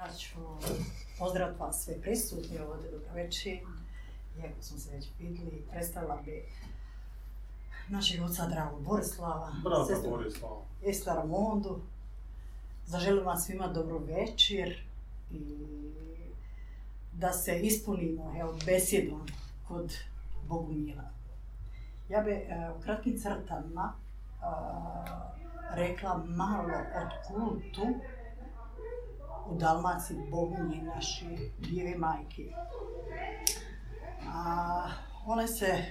Ja ću pozdraviti vas sve prisutni ovdje dobro večer. Iako smo se već vidjeli, predstavila bi našeg oca dragog Borislava, sestru Borislava. Esta Ramondu. Zaželim vam svima dobro večer i da se ispunimo evo, besjedom kod Bogumila. Ja bi e, u kratkim crtama a, rekla malo od kultu u Dalmaciji Boginje naše djeve majke. A, ona se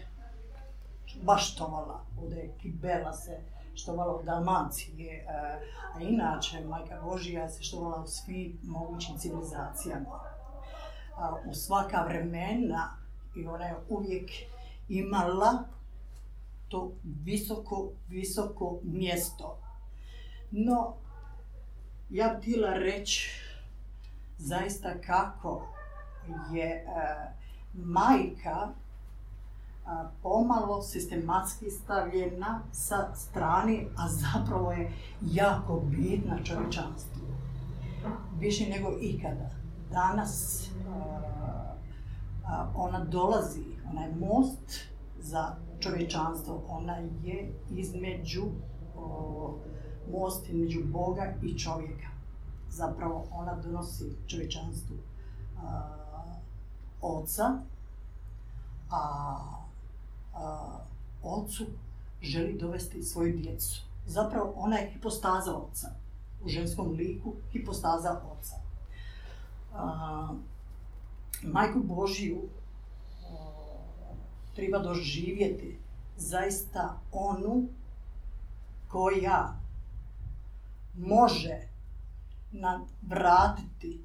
baš štovala, ovdje Kibela se štovala u Dalmaciji, a, a inače Majka Božija se štovala u svim mogućim civilizacijama. U svaka vremena i ona je uvijek imala to visoko, visoko mjesto. No, ja bih htjela reći zaista kako je e, majka a, pomalo sistematski stavljena sa strani, a zapravo je jako bitna čovječanstvu. Više nego ikada. Danas a, ona dolazi, ona je most za čovječanstvo, ona je između most između Boga i čovjeka. Zapravo ona donosi čovječanstvu oca, a, a ocu želi dovesti svoju djecu. Zapravo ona je hipostaza oca. U ženskom liku hipostaza oca. A, Majku Božiju a, treba doživjeti zaista onu koja može nam vratiti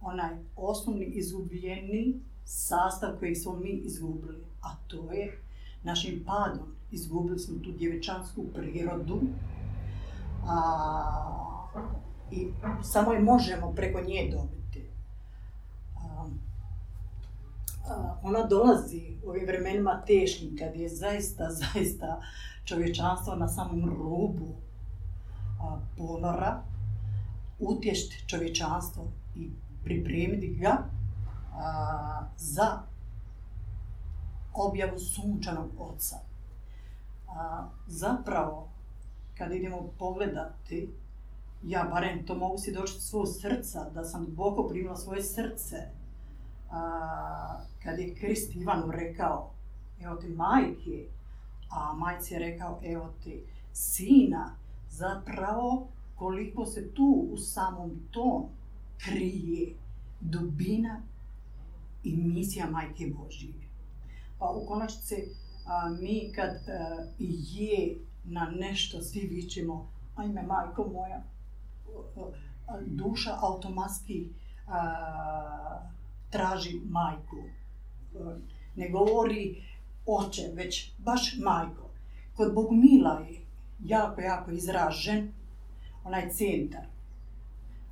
onaj osnovni izgubljeni sastav kojeg smo mi izgubili, a to je našim padom. Izgubili smo tu djevečansku prirodu a, i samo je možemo preko nje dobiti. A, a, ona dolazi u ovim vremenima teškim kad je zaista, zaista čovječanstvo na samom rubu a, ponora, utješti čovječanstvo i pripremiti ga a, za objavu sunčanog oca. A, zapravo, kad idemo pogledati, ja barem to mogu si doći svog srca, da sam duboko primila svoje srce, a, kad je Krist Ivanu rekao, evo ti majke, a majci je rekao, evo ti sina, zapravo koliko se tu u samom tom krije dubina i misija Majke Božije. Pa u konačnici mi kad je na nešto svi vičemo, ajme majko moja, duša automatski traži majku. Ne govori oče, već baš majko. Kod Bogumila je jako, jako izražen onaj centar.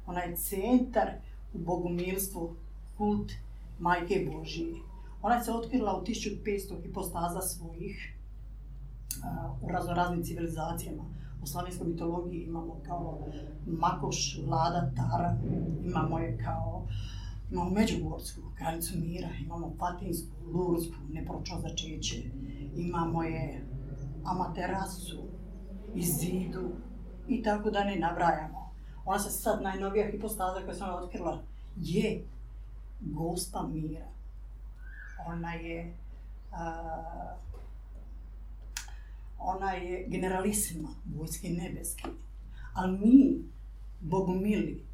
Onaj centar u bogumilstvu, kult Majke Božije. Ona se otkrila u 1500 hipostaza svojih u raznoraznim civilizacijama. U slavenskoj mitologiji imamo kao Makoš, Lada, Tara, imamo je kao imamo Međugorsku, kraljicu mira, imamo Patinsku, Lursku, nepročno začeće, imamo je Amaterasu, Izidu i tako da ne nabrajamo. Ona se sad najnovija hipostaza koja ona otkrila je gospa mira. Ona je a, ona je generalisima vojske nebeske. Ali mi, bogomili,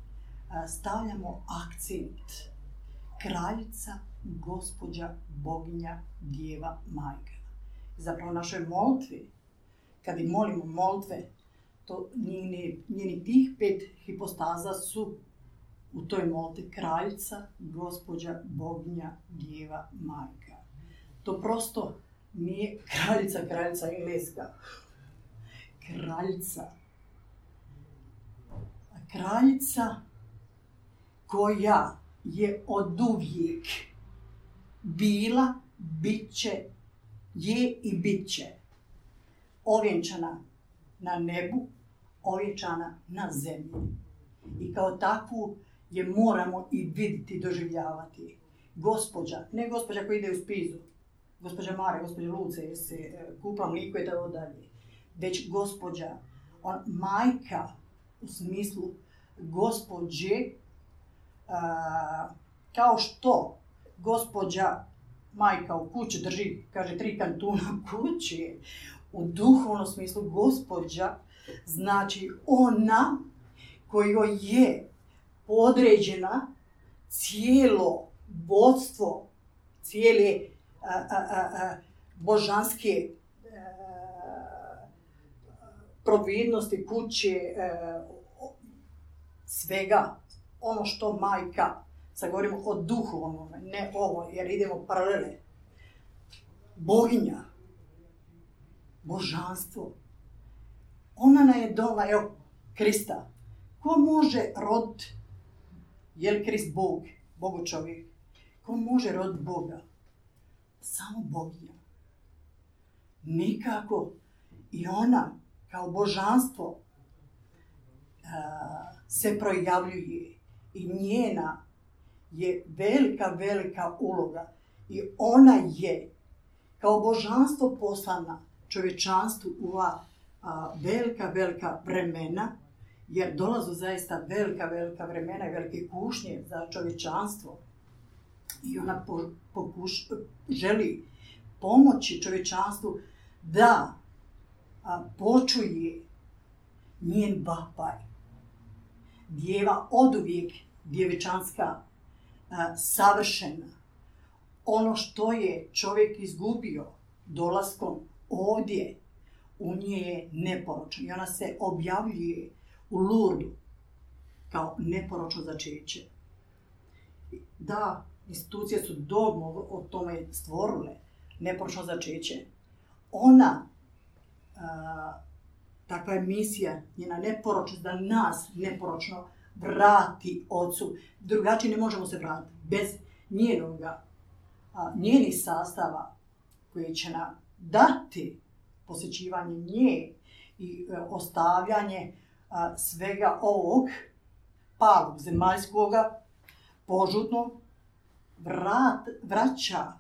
stavljamo akcent kraljica, gospođa, boginja, djeva, majka. Zapravo u našoj molitvi, kad i molimo molitve, to njeni, njeni tih pet hipostaza su u toj molitvi kraljica, gospođa, boginja, djeva, majka. To prosto nije kraljica, kraljica engleska. Kraljica. Kraljica koja je od uvijek bila, bit će, je i bit će ovjenčana na nebu, ovjenčana na zemlji. I kao takvu je moramo i vidjeti, doživljavati. Gospođa, ne gospođa koja ide u spizu, gospođa Mare, gospođa Luce, jer se e, kupla mliko i tako dalje, već gospođa, on, majka u smislu gospođe, kao što gospođa majka u kući drži, kaže, tri kantuna kući, u duhovnom smislu gospođa, znači ona kojoj je podređena cijelo vodstvo, cijele božanske providnosti kuće, svega ono što majka, sad govorimo o duhovnom, ne ovo, jer idemo paralele. Boginja, božanstvo, ona nam je dola, evo, Krista. Ko može roditi, je Krist Bog, Bogo čovjek? Ko može roditi Boga? Samo Boginja. Nikako. I ona, kao božanstvo, se projavljuje i njena je velika, velika uloga. I ona je kao božanstvo poslana čovječanstvu u velika, velika vremena, jer dolazu zaista velika, velika vremena i velike kušnje za čovječanstvo. I ona pokuš, želi pomoći čovječanstvu da počuje njen vapaj. Djeva oduvijek djevičanska savršena. Ono što je čovjek izgubio dolaskom ovdje, u nje je neporočno. I ona se objavljuje u Lurdu kao neporočno začeće. Da, institucije su dogmo o tome stvorile neporočno začeće. Ona, takva je misija, njena neporočnost da nas neporočno vrati ocu. Drugačije ne možemo se vratiti. Bez njenoga, njenih sastava koji će nam dati posjećivanje nje i e, ostavljanje svega ovog palog zemaljskoga, požutno, vrat, vraća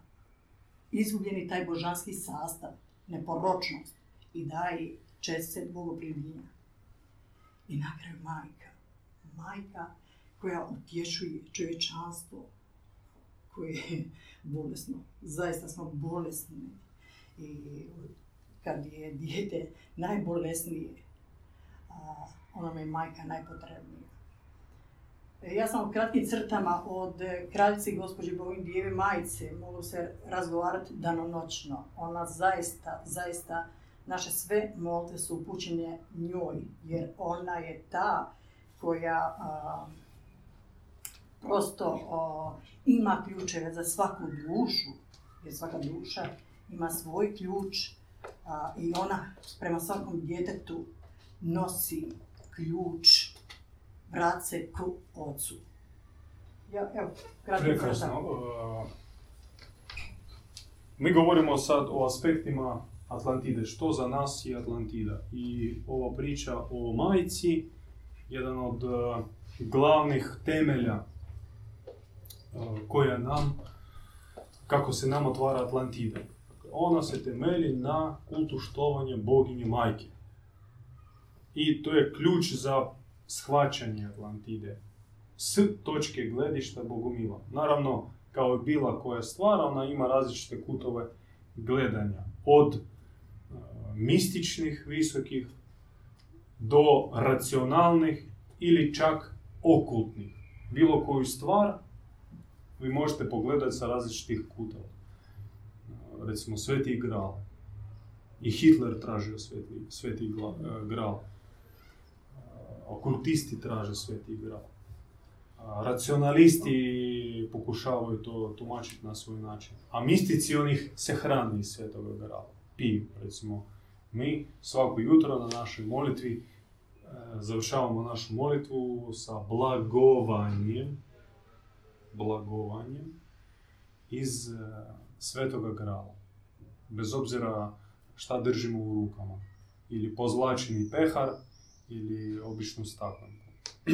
izgubljeni taj božanski sastav, neporočnost i daje čest bogoprimljenja. I na kraju majka majka koja utješuje čovječanstvo koje je bolesno. Zaista smo bolesni. I kad je dijete najbolesnije, ona je majka najpotrebnija. E, ja sam u kratkim crtama od kraljice gospođe Bogin Dijeve majice mogu se razgovarati danonoćno. Ona zaista, zaista, naše sve molite su upućene njoj, jer ona je ta koja prosto ima ključeve za svaku dušu, jer svaka duša ima svoj ključ i ona prema svakom djetetu nosi ključ vrace k ocu. Ja, evo, Prekrasno. mi govorimo sad o aspektima Atlantide. Što za nas je Atlantida? I ova priča o majci jedan od uh, glavnih temelja uh, koja nam, kako se nam otvara Atlantida. Ona se temelji na kultu štovanja boginje majke. I to je ključ za shvaćanje Atlantide s točke gledišta Bogumila. Naravno, kao i bila koja stvara, ona ima različite kutove gledanja. Od uh, mističnih, visokih, do racionalnih ili čak okultnih. Bilo koju stvar vi možete pogledati sa različitih kutova. Recimo Sveti Gral. I Hitler tražio Sveti, sveti e, Gral. Okultisti traže Sveti Gral. Racionalisti pokušavaju to tumačiti na svoj način. A mistici onih se hrani iz Svetoga Grala. Piju, recimo. Mi svako jutro na našoj molitvi završavamo našu molitvu sa blagovanjem, blagovanjem iz e, Svetoga grala. Bez obzira šta držimo u rukama. Ili pozlačeni pehar, ili običnu staklenku.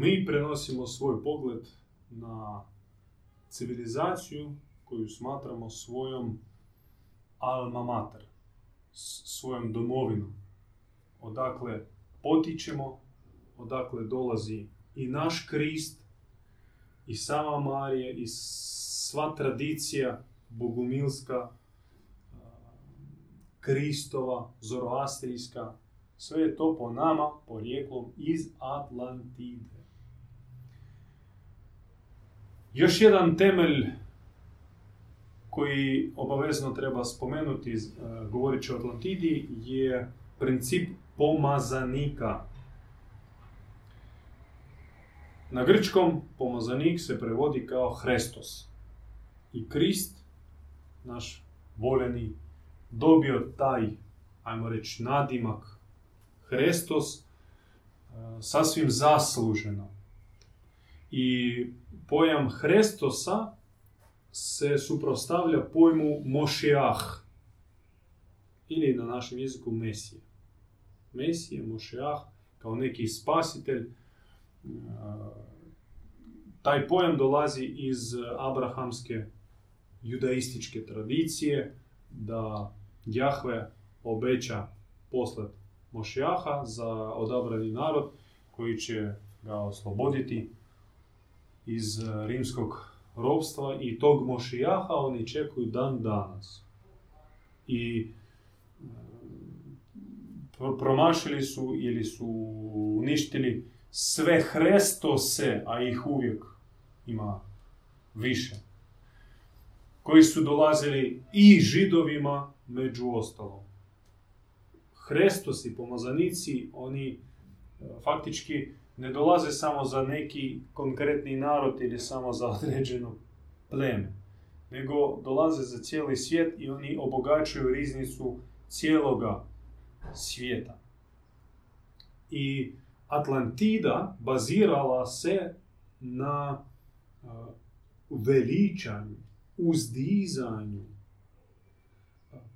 mi prenosimo svoj pogled na civilizaciju koju smatramo svojom alma mater, svojom domovinom. Odakle potičemo, odakle dolazi i naš Krist, i sama Marija, i sva tradicija bogumilska, Kristova, zoroastrijska, sve je to po nama porijeklom iz Atlantide. Još jedan temelj koji obavezno treba spomenuti, govoreći o Atlantidi, je princip pomazanika. Na grčkom pomazanik se prevodi kao Hrestos. I Krist, naš voljeni, dobio taj, ajmo reći, nadimak Hrestos uh, sasvim zasluženo. I pojam Hrestosa se suprostavlja pojmu Mošijah ili na našem jeziku Mesije. Mesije, Mošijah, kao neki spasitelj. Taj pojam dolazi iz abrahamske judaističke tradicije da Jahve obeća poslat Mošijaha za odabrani narod koji će ga osloboditi iz rimskog ropstva i tog Mošijaha oni čekuju dan danas. I e, promašili su ili su uništili sve Hrestose, a ih uvijek ima više, koji su dolazili i židovima među ostalom. Hrestosi, pomazanici, oni e, faktički ne dolaze samo za neki konkretni narod ili samo za određeno pleme, nego dolaze za cijeli svijet i oni obogaćuju riznicu cijeloga svijeta. I Atlantida bazirala se na veličanju, uzdizanju,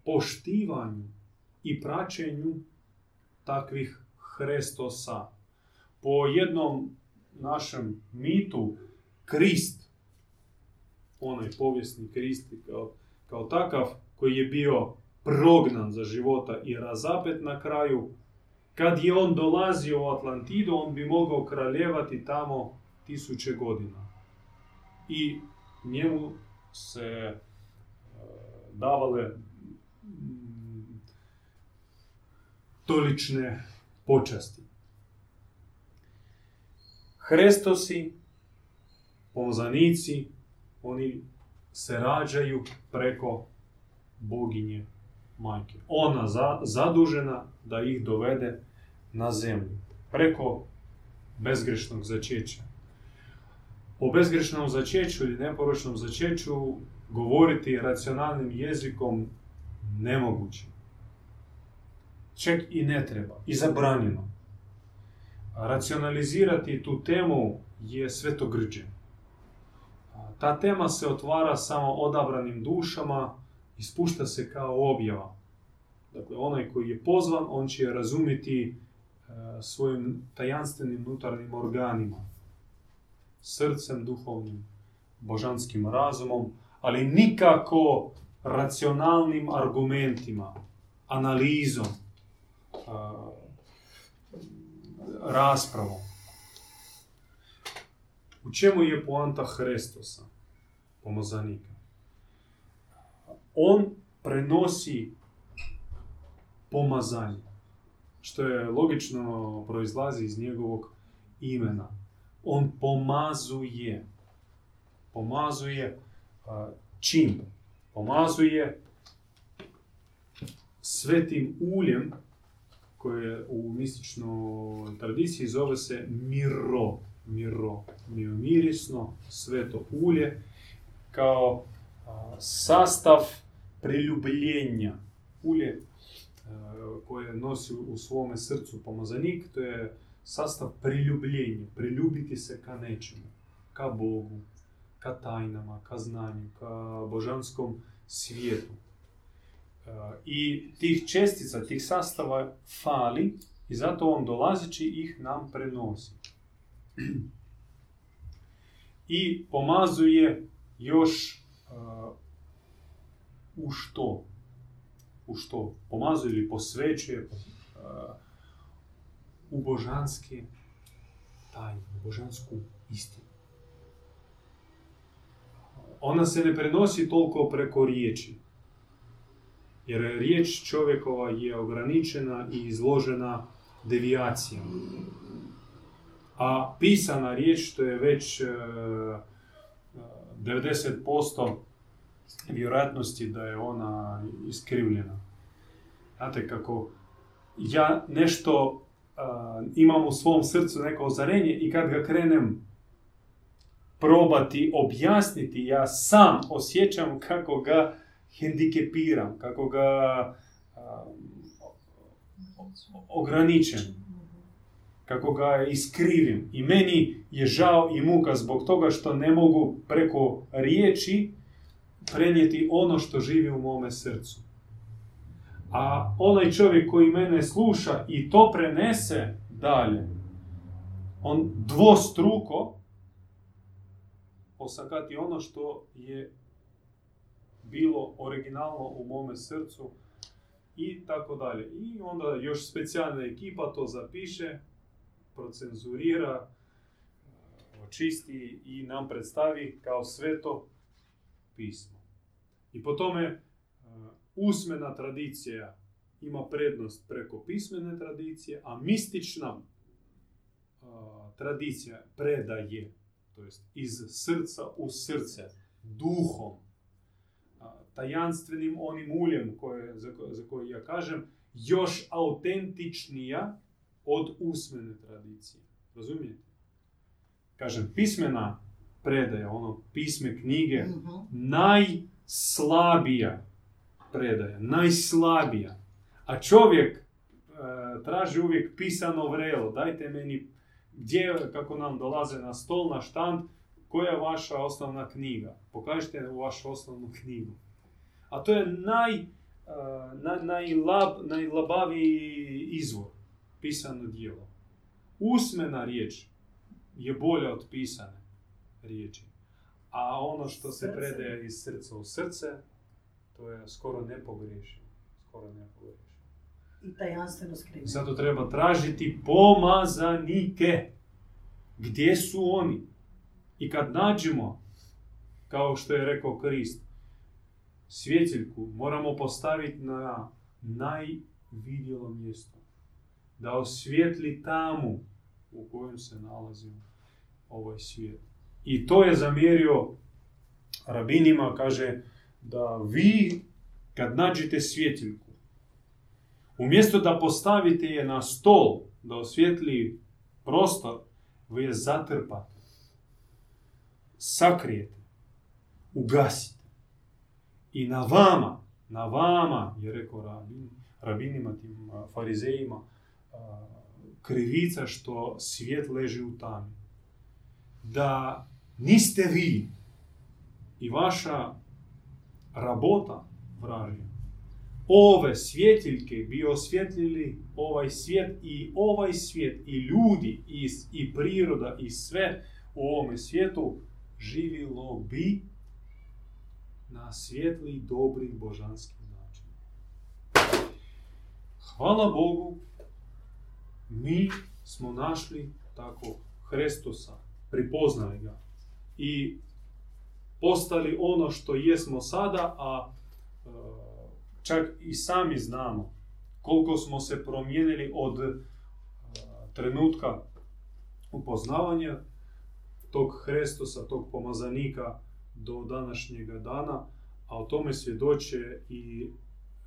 poštivanju i praćenju takvih Hrestosa. Po jednom našem mitu Krist, onaj povijesni Krist kao, kao takav koji je bio prognan za života i razapet na kraju, kad je on dolazio u Atlantidu, on bi mogao kraljevati tamo tisuće godina. I njemu se uh, davale mm, tolične počasti. Hrestosi, pomazanici, oni se rađaju preko boginje majke. Ona za, zadužena da ih dovede na zemlju. Preko bezgrešnog začeća. O bezgrešnom začeću ili neporočnom začeću govoriti racionalnim jezikom nemoguće. Ček i ne treba. I zabranjeno racionalizirati tu temu je svetogrđe. Ta tema se otvara samo odabranim dušama i spušta se kao objava. Dakle, onaj koji je pozvan, on će razumjeti e, svojim tajanstvenim unutarnjim organima, srcem, duhovnim, božanskim razumom, ali nikako racionalnim argumentima, analizom, raspravom. U čemu je poanta Hrestosa, pomozanika? On prenosi pomazanje, što je logično proizlazi iz njegovog imena. On pomazuje. Pomazuje čim? Pomazuje svetim uljem koje u mističnoj tradiciji zove se miro. Miro, mirisno, sveto ulje, kao sastav priljubljenja. Ulje koje nosi u svome srcu pomazanik, to je sastav priljubljenja, priljubiti se ka nečemu, ka Bogu, ka tajnama, ka znanju, ka božanskom svijetu. I tih čestica, tih sastava fali i zato on dolazeći ih nam prenosi. I pomazuje još u što? U što? Pomazuje ili posvećuje u božanske tajne, u božansku istinu. Ona se ne prenosi toliko preko riječi. Jer riječ čovjekova je ograničena i izložena devijacijama. A pisana riječ, što je već 90% vjerojatnosti da je ona iskrivljena. Znate kako ja nešto imam u svom srcu neko ozarenje i kad ga krenem probati objasniti, ja sam osjećam kako ga hendikepiram, kako ga ograničem, kako ga iskrivim. I meni je žao i muka zbog toga što ne mogu preko riječi prenijeti ono što živi u mome srcu. A onaj čovjek koji mene sluša i to prenese dalje, on dvostruko osakati ono što je bilo originalno u mome srcu i tako dalje. I onda još specijalna ekipa to zapiše, procenzurira, očisti i nam predstavi kao sveto pismo. I po tome e, usmena tradicija ima prednost preko pismene tradicije, a mistična e, tradicija predaje, to jest iz srca u srce, duhom, tajanstvenim onim uljem koje, za, za koje ja kažem, još autentičnija od usmene tradicije. Razumijete? Kažem, pismena predaja, ono pisme knjige, uh najslabija predaja, najslabija. A čovjek e, traži uvijek pisano vrelo, dajte meni gdje, kako nam dolaze na stol, na štand, koja je vaša osnovna knjiga. Pokažite vašu osnovnu knjigu. A to je naj, uh, najlab, najlabaviji izvor, pisano djelo. Usmena riječ je bolja od pisane riječi. A ono što se predaje iz srca u srce, to je skoro nepogriješeno. Skoro nepogriješeno. I tajanstveno skriveno. Zato treba tražiti pomazanike. Gdje su oni? I kad nađemo, kao što je rekao Krist, svjetiljku moramo postaviti na najvidjelo mjesto. Da osvijetli tamo u kojem se nalazi ovaj svijet. I to je zamjerio rabinima, kaže da vi kad nađete svjetiljku, umjesto da postavite je na stol, da osvijetli prostor, vi je zatrpate, sakrijete, ugasite. I na vama, na vama, je rekao rabin, rabinima, tim farizejima, krivica što svijet leži u tami. Da niste vi i vaša rabota vražija. Ove svjetiljke bi osvjetljili ovaj svijet i ovaj svijet i ljudi i, i priroda i sve u ovome svijetu živilo bi na svijetli, dobri, božanski način. Hvala Bogu, mi smo našli tako Hristosa, pripoznali ga i postali ono što jesmo sada, a e, čak i sami znamo koliko smo se promijenili od e, trenutka upoznavanja tog Hristosa, tog pomazanika do današnjega dana, a o tome svjedoče i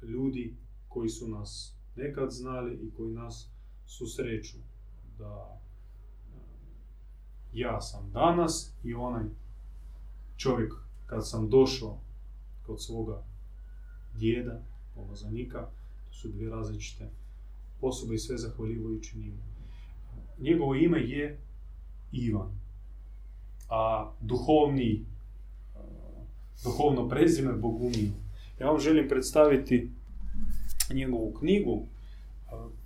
ljudi koji su nas nekad znali i koji nas susreću. Da ja sam danas i onaj čovjek kad sam došao kod svoga djeda, pomazanika, to su dvije različite osobe i sve zahvaljujući njima. Njegovo ime je Ivan, a duhovni duhovno prezime Bogumiju. Ja vam želim predstaviti njegovu knjigu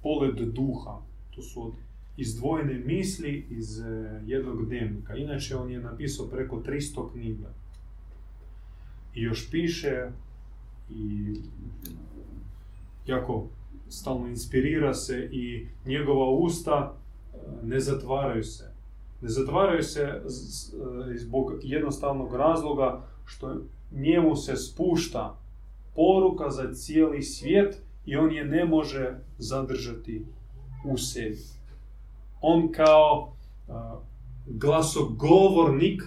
Pogled duha. To su od izdvojene misli iz jednog dnevnika. Inače, on je napisao preko 300 knjiga. I još piše i jako stalno inspirira se i njegova usta ne zatvaraju se. Ne zatvaraju se zbog jednostavnog razloga što njemu se spušta poruka za cijeli svijet i on je ne može zadržati u sebi. On kao glasogovornik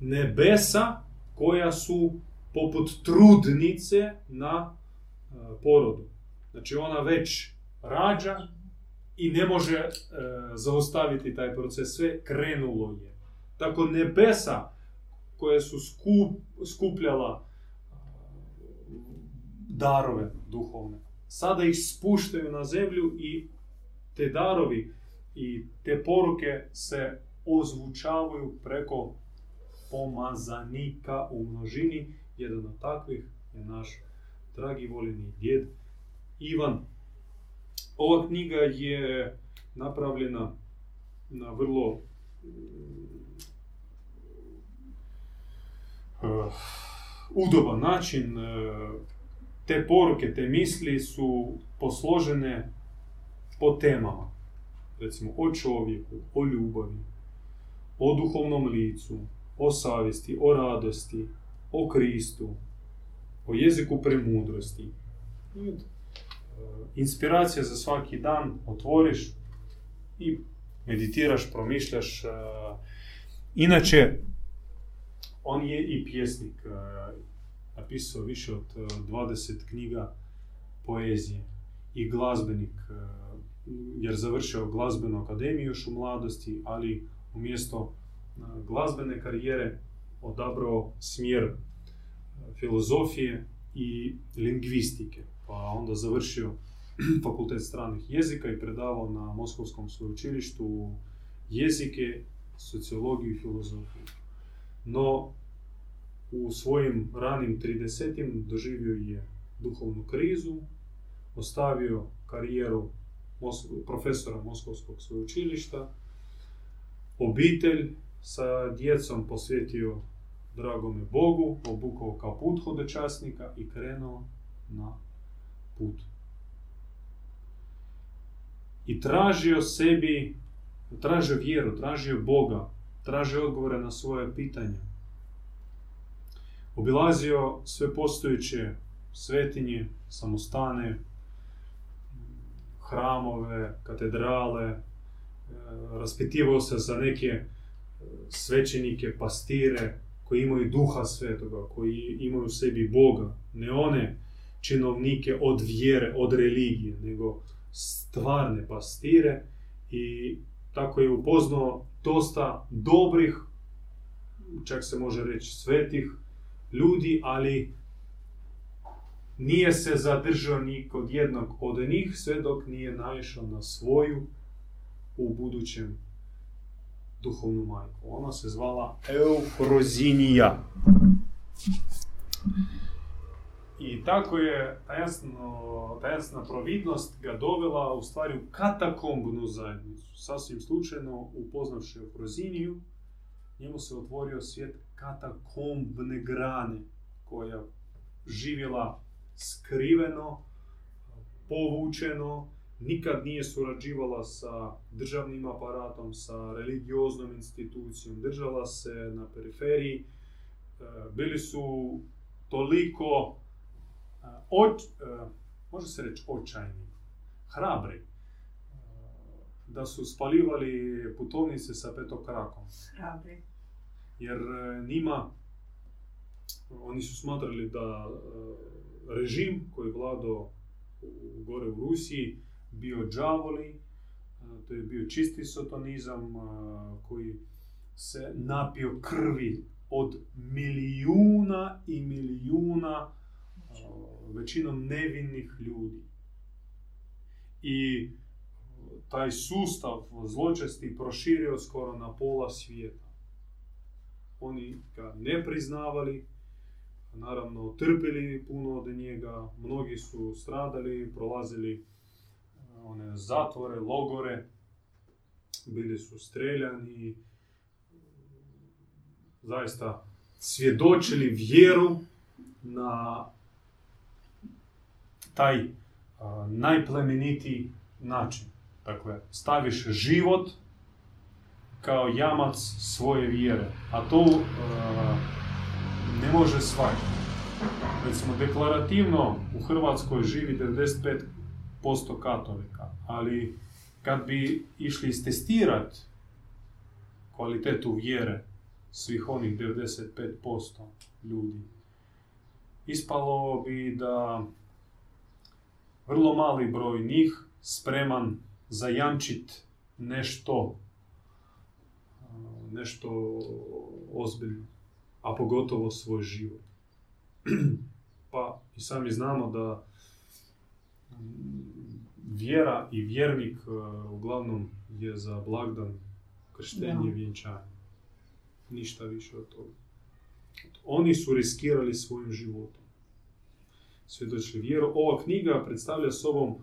nebesa koja su poput trudnice na porodu. Znači ona već rađa i ne može e, zaustaviti taj proces. Sve krenulo je. Tako nebesa koje su skup, skupljala darove duhovne. Sada ih spuštaju na zemlju i te darovi i te poruke se ozvučavaju preko pomazanika u množini. Jedan od takvih je naš dragi voljeni djed Ivan. Ova knjiga je napravljena na vrlo uh, udoban način. Uh, te poruke, te misli su posložene po temama. Recimo o čovjeku, o ljubavi, o duhovnom licu, o savjesti, o radosti, o Kristu, o jeziku premudrosti. E, inspiracija za svaki dan otvoriš i meditiraš, promišljaš. E, inače, on je i pjesnik. E, napisao više od 20 knjiga poezije i glazbenik, jer završio glazbenu akademiju još u mladosti, ali umjesto glazbene karijere odabrao smjer filozofije i lingvistike. Pa onda završio fakultet stranih jezika i predavao na Moskovskom sveučilištu jezike, sociologiju i filozofiju. No, u svojim ranim 30 doživio je duhovnu krizu, ostavio karijeru profesora Moskovskog sveučilišta, obitelj sa djecom posvetio dragome Bogu, obukao kao put i krenuo na put. I tražio sebi, tražio vjeru, tražio Boga, tražio odgovore na svoje pitanja. Obilazio sve postojeće svetinje, samostane, hramove, katedrale, e, raspitivao se za neke svećenike, pastire, koji imaju duha svetoga, koji imaju u sebi Boga, ne one činovnike od vjere, od religije, nego stvarne pastire. I tako je upoznao dosta dobrih, čak se može reći svetih ljudi, ali nije se zadržao ni kod jednog od njih sve dok nije naišao na svoju u budućem duhovnu majku. Ona se zvala Eufrozinija. I tako je tajasno, tajasna providnost ga dovela u stvari u katakombnu zajednicu. Sasvim slučajno upoznavši Eufroziniju, njemu se otvorio svijet katakombne grane koja živjela skriveno, povučeno, nikad nije surađivala sa državnim aparatom, sa religioznom institucijom, držala se na periferiji, e, bili su toliko, e, oč, e, može se reći očajni, hrabri, da su spalivali putovnice sa petokrakom. Hrabri. Jer njima, oni su smatrali da režim koji vladao gore u Rusiji bio džavoli, to je bio čisti sotonizam koji se napio krvi od milijuna i milijuna većinom nevinnih ljudi. I taj sustav zločesti proširio skoro na pola svijeta. Oni ga ne priznavali, naravno trpili puno od njega, mnogi su stradali, prolazili one zatvore, logore, bili su streljani, zaista svjedočili vjeru na taj najplemenitiji način. Dakle, staviš život kao jamac svoje vjere, a to ne može svaki. Recimo, deklarativno u Hrvatskoj živi 95% katolika, ali kad bi išli istestirati kvalitetu vjere svih onih 95% ljudi, ispalo bi da vrlo mali broj njih spreman zajamčit nešto nešto ozbiljno, a pogotovo svoj život. pa i sami znamo da vjera i vjernik e, uglavnom je za blagdan krštenje i vjenčanje. Ništa više od toga. Oni su riskirali svojim životom. Svjedočili vjeru. Ova knjiga predstavlja sobom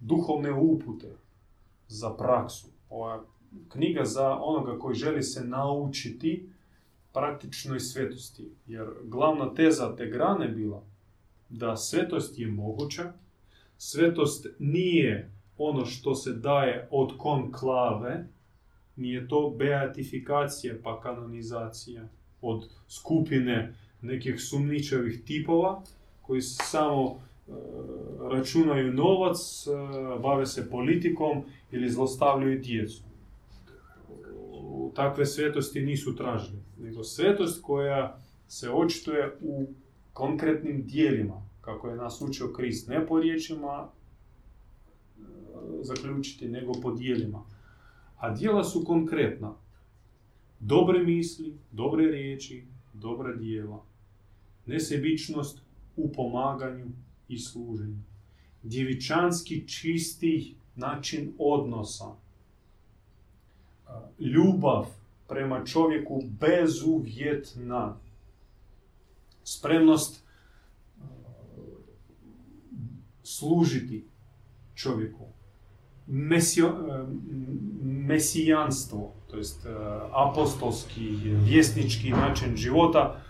duhovne upute za praksu. Ova knjiga za onoga koji želi se naučiti praktičnoj svetosti. Jer glavna teza te grane bila da svetost je moguća, svetost nije ono što se daje od konklave, nije to beatifikacija pa kanonizacija od skupine nekih sumničavih tipova koji samo e, računaju novac, e, bave se politikom ili zlostavljaju djecu. Takve svetosti nisu tražili, nego svetost koja se očituje u konkretnim dijelima, kako je nas učio Krist, ne po riječima e, zaključiti, nego po dijelima. A dijela su konkretna. Dobre misli, dobre riječi, dobra dijela. Nesebičnost u pomaganju i služenju. Djevičanski čisti način odnosa. Ljubav prema čovjeku bezuvjetna. Spremnost služiti čovjeku. Mesio, mesijanstvo, to jest apostolski, vjesnički način života,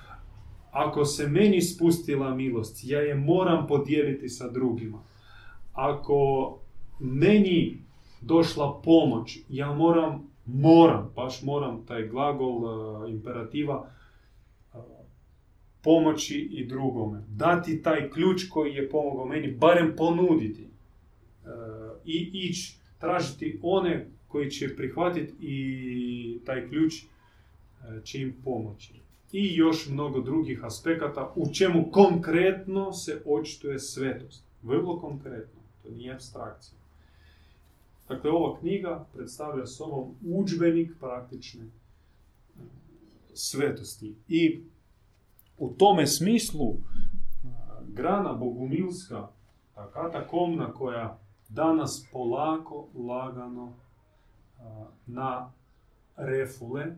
ako se meni spustila milost, ja je moram podijeliti sa drugima. Ako meni došla pomoć, ja moram, moram, baš moram taj glagol uh, imperativa uh, pomoći i drugome. Dati taj ključ koji je pomogao meni, barem ponuditi. Uh, I ići tražiti one koji će prihvatiti i taj ključ će im pomoći i još mnogo drugih aspekata u čemu konkretno se očituje svetost. Vrlo konkretno, to nije abstrakcija. Dakle, ova knjiga predstavlja sobom udžbenik praktične e, svetosti. I u tome smislu e, grana bogumilska, ta katakomna koja danas polako, lagano e, na refule,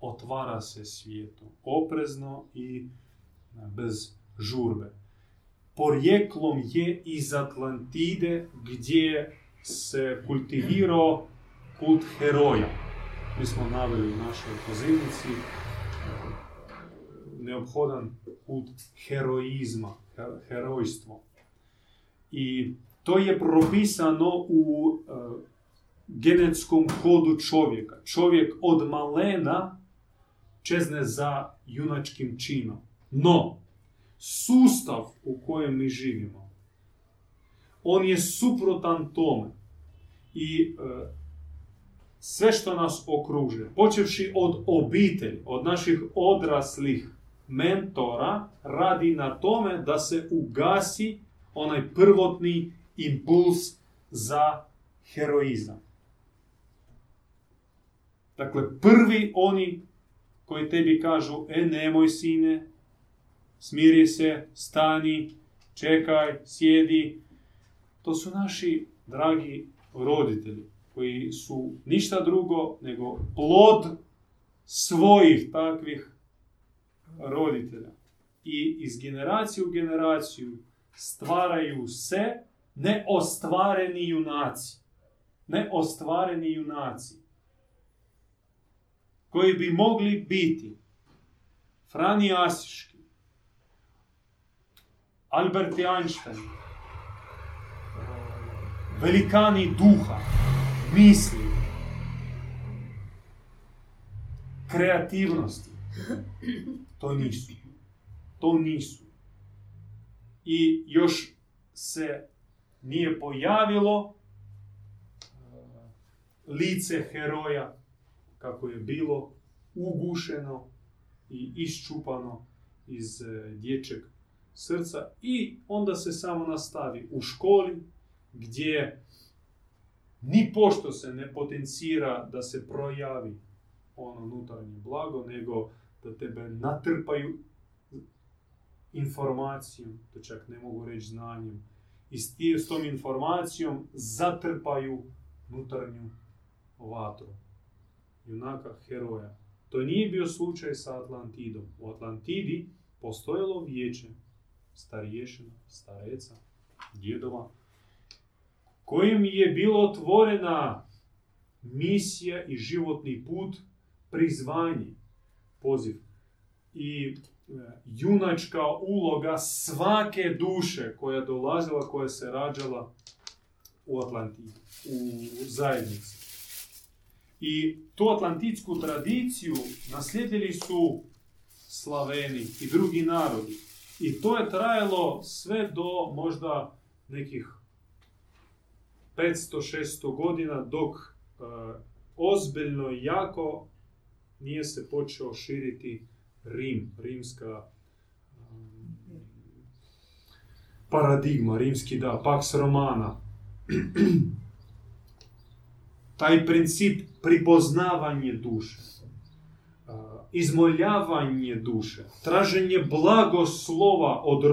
otvara se svijetu. Oprezno i bez žurbe. Porijeklom je iz Atlantide gdje se kultivirao kult heroja. Mi smo naveli u našoj pozivnici neophodan kult heroizma, herojstvo. I to je propisano u genetskom kodu čovjeka. Čovjek od malena čezne za junačkim činom. No, sustav u kojem mi živimo, on je suprotan tome. I e, sve što nas okružuje, počevši od obitelji, od naših odraslih mentora, radi na tome da se ugasi onaj prvotni impuls za heroizam. Dakle, prvi oni koji tebi kažu, e nemoj sine, smiri se, stani, čekaj, sjedi. To su naši dragi roditelji koji su ništa drugo nego plod svojih takvih roditelja. I iz generacije u generaciju stvaraju se neostvareni junaci. neostvareni junaci koji bi mogli biti Frani Asiški, Albert Einstein, velikani duha, misli, kreativnosti. To nisu. To nisu. I još se nije pojavilo lice heroja kako je bilo ugušeno i iščupano iz e, dječjeg srca i onda se samo nastavi u školi gdje ni pošto se ne potencira da se projavi ono unutarnje blago, nego da tebe natrpaju informacijom, to čak ne mogu reći znanjem, i s tom informacijom zatrpaju unutarnju vatru, junaka, heroja. To nije bio slučaj sa Atlantidom. U Atlantidi postojalo vijeće stariješina, stareca, djedova, kojim je bilo otvorena misija i životni put, prizvanje, poziv i e, junačka uloga svake duše koja dolazila, koja se rađala u Atlantidi, u zajednici. I tu atlantitsku tradiciju naslijedili su Slaveni i drugi narodi. I to je trajalo sve do možda nekih 500-600 godina dok uh, ozbiljno i jako nije se počeo širiti Rim, rimska um, paradigma, rimski da, pax romana. Taj princip pripoznavanje duše, izmoljavanje duše, traženje blagoslova od,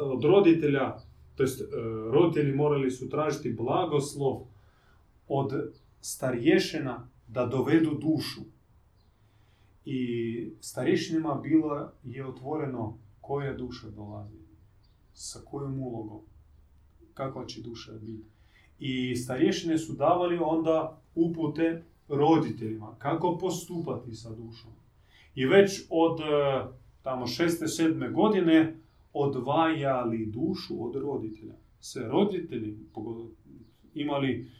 od roditelja, to jest roditelji morali su tražiti blagoslov od starješena da dovedu dušu. I starješinima bilo je otvoreno koja duša dolazi, sa kojom ulogom, kakva će duša biti. I starješine su davali onda upute roditeljima kako postupati sa dušom. I već od tamo šeste, sedme godine odvajali dušu od roditelja. Sve roditelji imali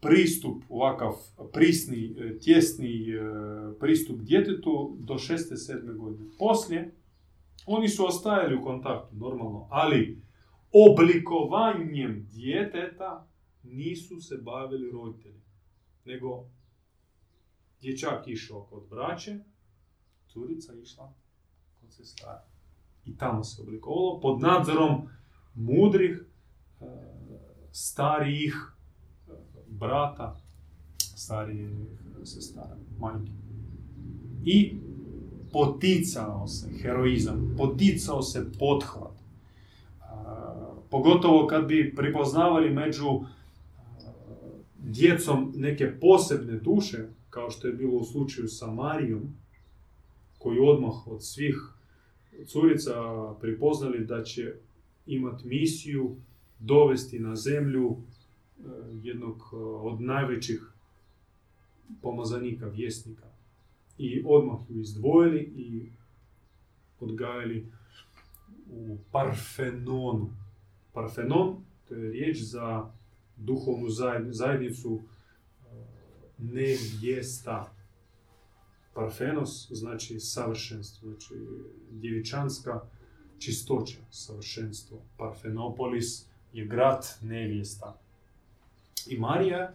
pristup, ovakav prisni, e, tjesni e, pristup djetetu do šeste, sedme godine. Poslije, oni su ostajali u kontaktu, normalno, ali oblikovanjem djeteta nisu se bavili roditelji, nego dječak išao kod braće, curica išla kod sestara. I tamo se oblikovalo pod nadzorom mudrih, e, starijih e, brata, starijih sestara, majke. I poticao se heroizam, poticao se pothvat. E, pogotovo kad bi pripoznavali među djecom neke posebne duše, kao što je bilo u slučaju sa Marijom, koji odmah od svih curica pripoznali da će imati misiju dovesti na zemlju e, jednog e, od najvećih pomazanika, vjesnika. I odmah ju izdvojili i odgajali u Parfenonu. Parfenon, to je riječ za duhovnu zajednicu e, nevjesta. Parfenos znači savršenstvo, znači djevičanska čistoća, savršenstvo. Parfenopolis je grad nevjesta. I Marija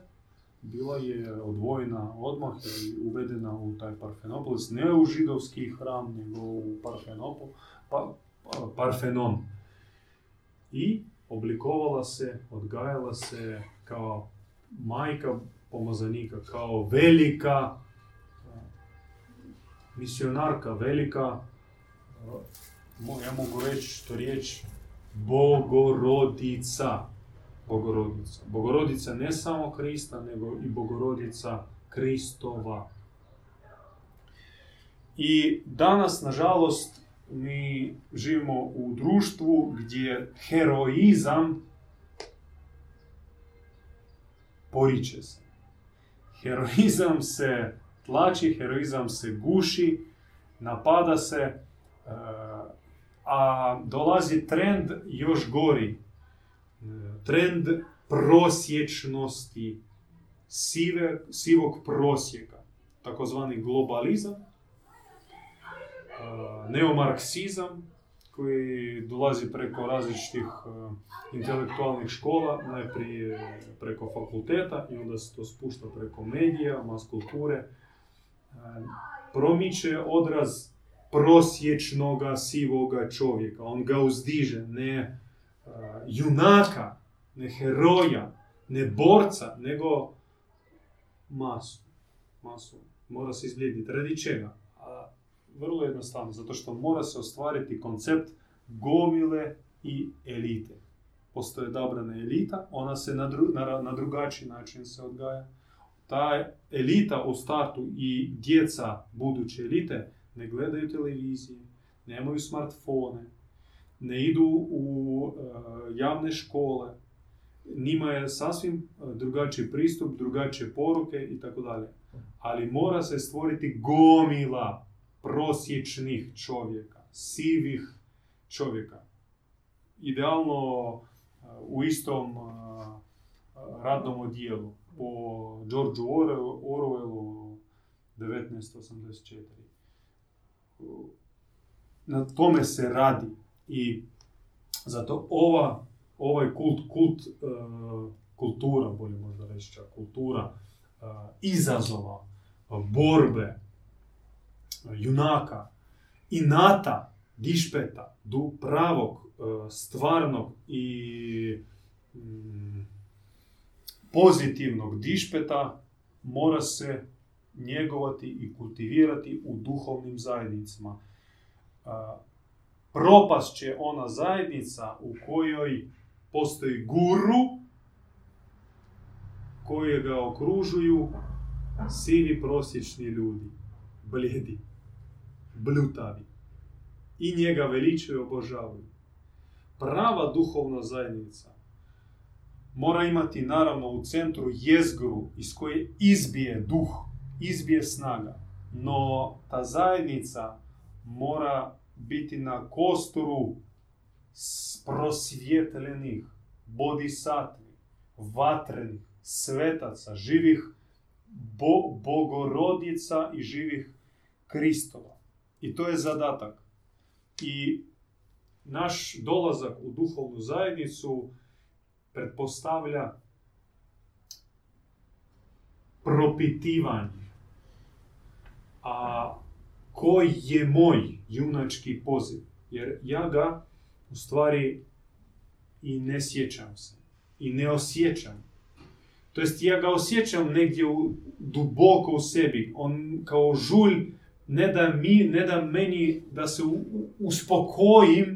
bila je odvojena odmah i uvedena u taj Parfenopolis, ne u židovski hram, nego u Parfenopol, pa, pa Parfenon. I oblikovala se, odgajala se kao majka pomazanika, kao velika misionarka, velika, ja mogu reći to riječ, Bogorodica. Bogorodica. Bogorodica ne samo Krista, nego i Bogorodica Kristova. I danas, nažalost, mi živimo u društvu gdje heroizam poriče se. Heroizam se tlači, heroizam se guši, napada se, e, a dolazi trend još gori. E, trend prosječnosti, sive, sivog prosjeka, takozvani globalizam, e, neomarksizam, koji dolazi preko različitih intelektualnih škola, najprije preko fakulteta i onda se to spušta preko medija, mas kulture, promiče odraz prosječnoga sivoga čovjeka. On ga uzdiže, ne junaka, ne heroja, ne borca, nego masu. Masu. Mora se izblijediti. Radi čega? A, vrlo jednostavno, zato što mora se ostvariti koncept gomile i elite. Postoje dabrana elita, ona se na, na, na drugačiji način se odgaja ta elita u startu i djeca buduće elite ne gledaju televizije, nemaju smartfone, ne idu u e, javne škole, njima je sasvim e, drugačiji pristup, drugačije poruke i tako dalje. Ali mora se stvoriti gomila prosječnih čovjeka, sivih čovjeka. Idealno e, u istom radnom odijelu po Georgeu Orwellu 1984. Na tome se radi i zato ova, ovaj kult, kult, uh, kultura, bolje možda reći čak, kultura uh, izazova, borbe, junaka, inata, dišpeta, du pravog, stvarnog i um, pozitivnog dišpeta mora se njegovati i kultivirati u duhovnim zajednicama. Propast će ona zajednica u kojoj postoji guru koje ga okružuju sivi prosječni ljudi, bljedi, bljutavi i njega veličuju i obožavaju. Prava duhovna zajednica mora imati naravno u centru jezgru iz koje izbije duh, izbije snaga. No ta zajednica mora biti na kosturu prosvjetljenih, bodisatvi, vatrenih, svetaca, živih bo, bogorodica i živih kristova. I to je zadatak. I naš dolazak u duhovnu zajednicu pretpostavlja propitivanje. A koji je moj junački poziv? Jer ja ga u stvari i ne sjećam se. I ne osjećam. To jest ja ga osjećam negdje u, duboko u sebi. On kao žulj ne da, mi, ne da meni da se uspokojim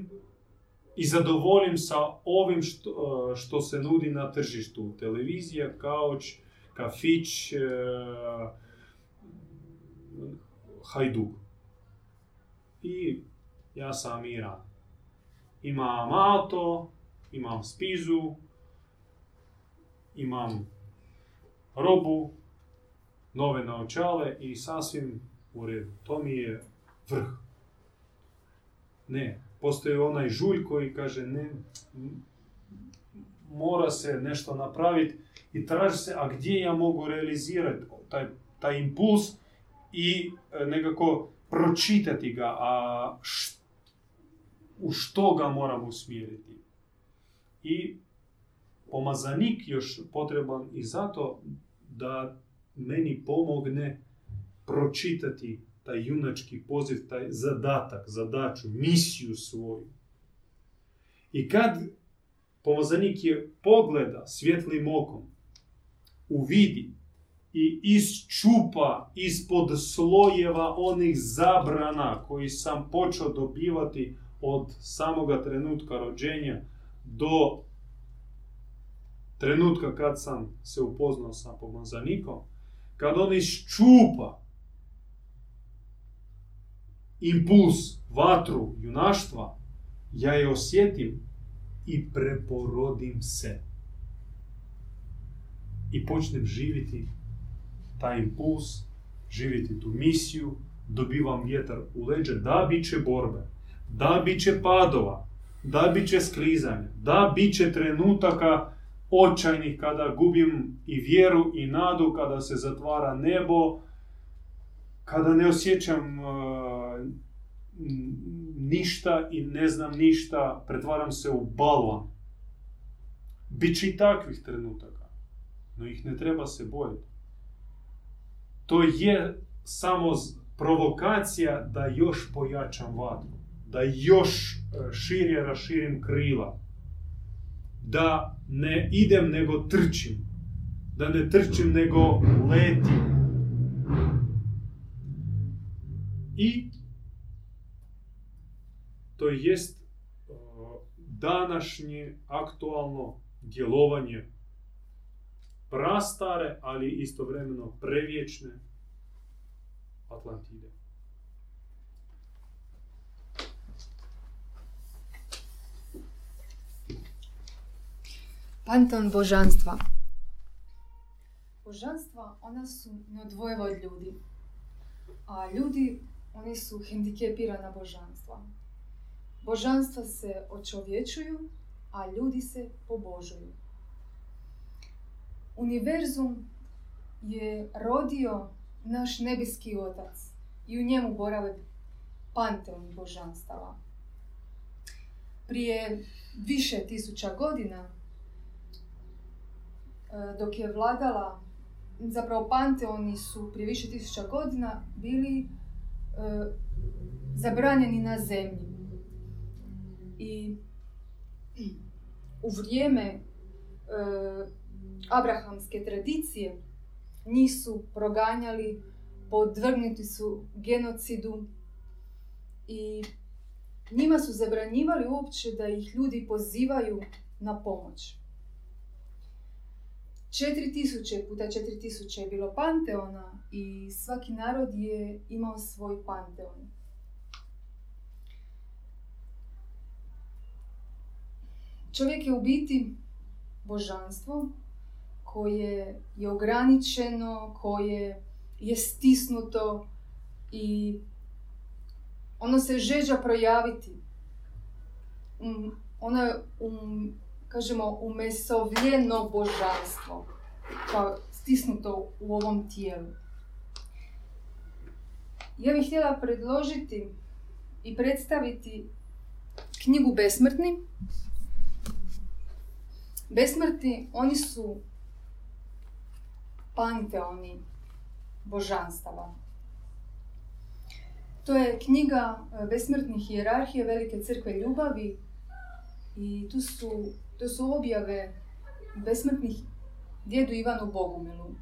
i zadovoljim sa ovim što, e, što se nudi na tržištu. Televizija, kauč, kafić, e, hajduk. I ja sam miran. Imam auto, imam spizu, imam robu, nove naočale i sasvim u redu. To mi je vrh. Ne, postoji onaj žulj koji kaže ne, mora se nešto napraviti i traži se, a gdje ja mogu realizirati taj, taj impuls i e, nekako pročitati ga, a u što ga moram usmjeriti. I pomazanik još potreban i zato da meni pomogne pročitati taj junački poziv, taj zadatak, zadaču, misiju svoju. I kad pomazanik je pogleda svjetlim okom, uvidi i isčupa ispod slojeva onih zabrana koji sam počeo dobivati od samoga trenutka rođenja do trenutka kad sam se upoznao sa pomazanikom, kad on iščupa impuls, vatru, junaštva, ja je osjetim i preporodim se. i počnem živjeti taj impuls, živjeti tu misiju, dobivam vjetar u leđe, da bit će borbe, da bit će padova, da bit će sklizanja, da bit će trenutaka očajnih kada gubim i vjeru i nadu, kada se zatvara nebo, kada ne osjećam uh, ništa i ne znam ništa, pretvaram se u balvan. Biće i takvih trenutaka, no ih ne treba se bojati. To je samo provokacija da još pojačam vatru, da još e, širje raširim krila, da ne idem nego trčim, da ne trčim nego letim. I to jest današnje aktualno djelovanje prastare, ali istovremeno prevječne Atlantide. Panton božanstva. Božanstva, ona su neodvojiva od ljudi. A ljudi, oni su hendikepirana božanstva. Božanstva se očovječuju, a ljudi se pobožuju. Univerzum je rodio naš nebeski otac i u njemu borave panteon božanstava. Prije više tisuća godina, e, dok je vladala, zapravo panteoni su prije više tisuća godina bili e, zabranjeni na zemlji. I u vrijeme e, abrahamske tradicije njih su proganjali, podvrgnuti su genocidu i njima su zabranjivali uopće da ih ljudi pozivaju na pomoć. 4000 puta 4000 je bilo panteona i svaki narod je imao svoj panteon. Čovjek je u biti božanstvo koje je ograničeno, koje je stisnuto i ono se žeđa projaviti. Um, ono je, um, kažemo, umesovljeno božanstvo, kao stisnuto u ovom tijelu. Ja bih htjela predložiti i predstaviti knjigu Besmrtni. Besmrtni, oni su panteoni božanstava. To je knjiga e, besmrtnih hijerarhije Velike crkve ljubavi i tu su, to su objave besmrtnih djedu Ivanu Bogumilu,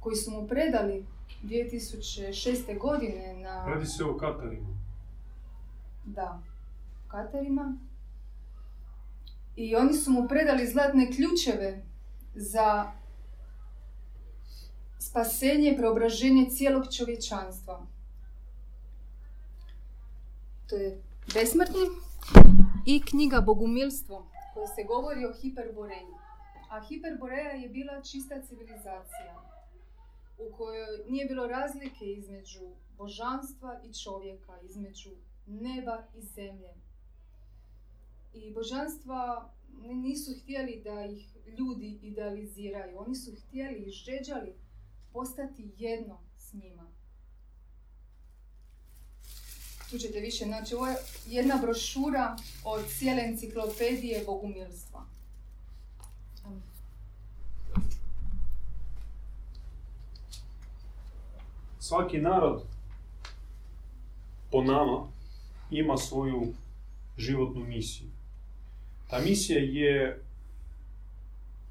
koji su mu predali 2006. godine na... Radi se o Katarima. Da, Katarima. I oni su mu predali zlatne ključeve za spasenje i preobraženje cijelog čovječanstva. To je besmrtni i knjiga Bogumilstvo koja se govori o hiperboreji. A hiperboreja je bila čista civilizacija u kojoj nije bilo razlike između božanstva i čovjeka, između neba i zemlje. I božanstva nisu htjeli da ih ljudi idealiziraju. Oni su htjeli i žeđali postati jedno s njima. Tu ćete više, znači ovo je jedna brošura od cijele enciklopedije bogumilstva. Svaki narod po nama ima svoju životnu misiju. Ta misija je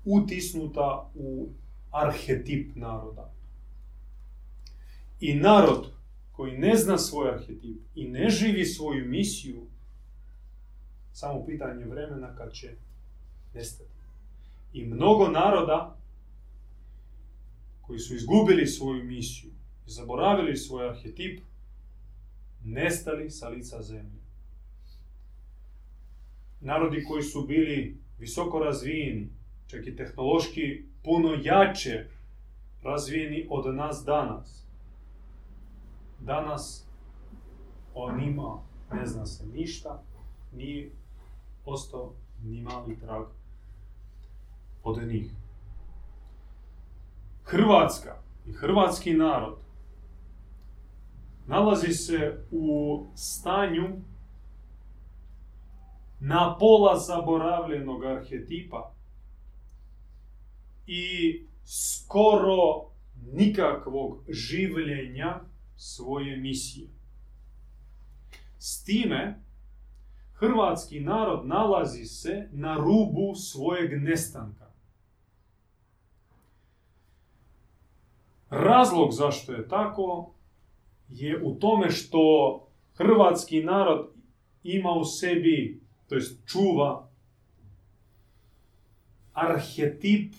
utisnuta u arhetip naroda. I narod koji ne zna svoj arhetip i ne živi svoju misiju, samo pitanje vremena kad će nestati. I mnogo naroda koji su izgubili svoju misiju i zaboravili svoj arhetip, nestali sa lica zemlje. Narodi koji su bili visoko razvijeni, čak i tehnološki puno jače razvijeni od nas danas. Danas o njima ne zna se ništa, nije ostao ni mali trag od njih. Hrvatska i hrvatski narod nalazi se u stanju na pola zaboravljenog arhetipa i skoro nikakvog življenja svoje misije. S time, hrvatski narod nalazi se na rubu svojeg nestanka. Razlog zašto je tako je u tome što hrvatski narod ima u sebi, to jest čuva, arhetip